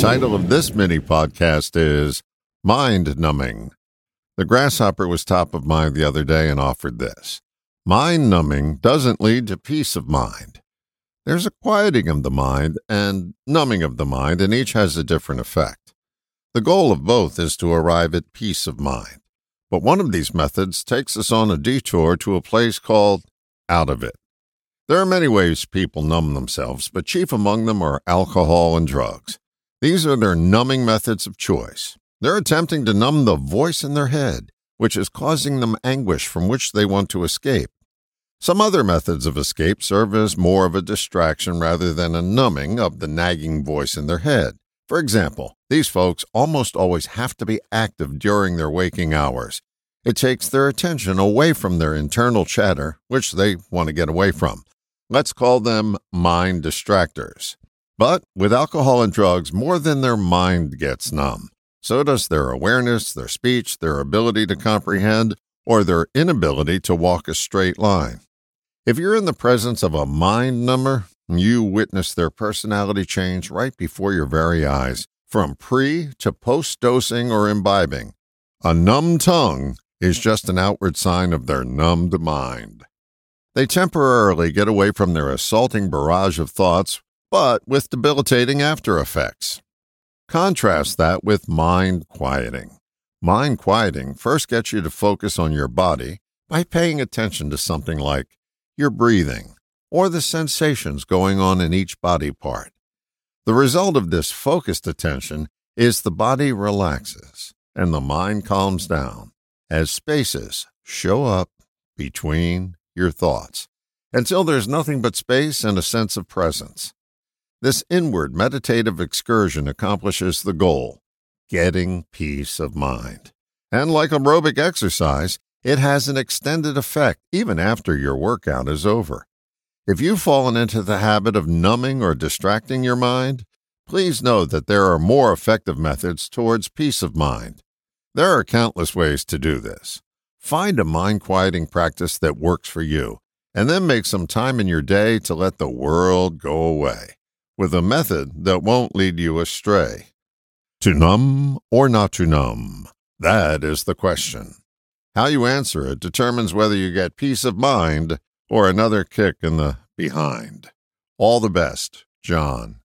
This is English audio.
title of this mini podcast is Mind Numbing. The grasshopper was top of mind the other day and offered this. Mind numbing doesn't lead to peace of mind. There's a quieting of the mind and numbing of the mind, and each has a different effect. The goal of both is to arrive at peace of mind. But one of these methods takes us on a detour to a place called out of it. There are many ways people numb themselves, but chief among them are alcohol and drugs. These are their numbing methods of choice. They're attempting to numb the voice in their head, which is causing them anguish from which they want to escape. Some other methods of escape serve as more of a distraction rather than a numbing of the nagging voice in their head. For example, these folks almost always have to be active during their waking hours. It takes their attention away from their internal chatter, which they want to get away from. Let's call them mind distractors. But with alcohol and drugs, more than their mind gets numb. So does their awareness, their speech, their ability to comprehend, or their inability to walk a straight line. If you're in the presence of a mind number, you witness their personality change right before your very eyes, from pre to post dosing or imbibing. A numb tongue is just an outward sign of their numbed mind. They temporarily get away from their assaulting barrage of thoughts, but with debilitating after effects. Contrast that with mind quieting. Mind quieting first gets you to focus on your body by paying attention to something like your breathing or the sensations going on in each body part. The result of this focused attention is the body relaxes and the mind calms down as spaces show up between your thoughts until there's nothing but space and a sense of presence. This inward meditative excursion accomplishes the goal getting peace of mind. And like aerobic exercise, it has an extended effect even after your workout is over. If you've fallen into the habit of numbing or distracting your mind, please know that there are more effective methods towards peace of mind. There are countless ways to do this. Find a mind quieting practice that works for you, and then make some time in your day to let the world go away with a method that won't lead you astray. To numb or not to numb? That is the question. How you answer it determines whether you get peace of mind or another kick in the behind. All the best, John.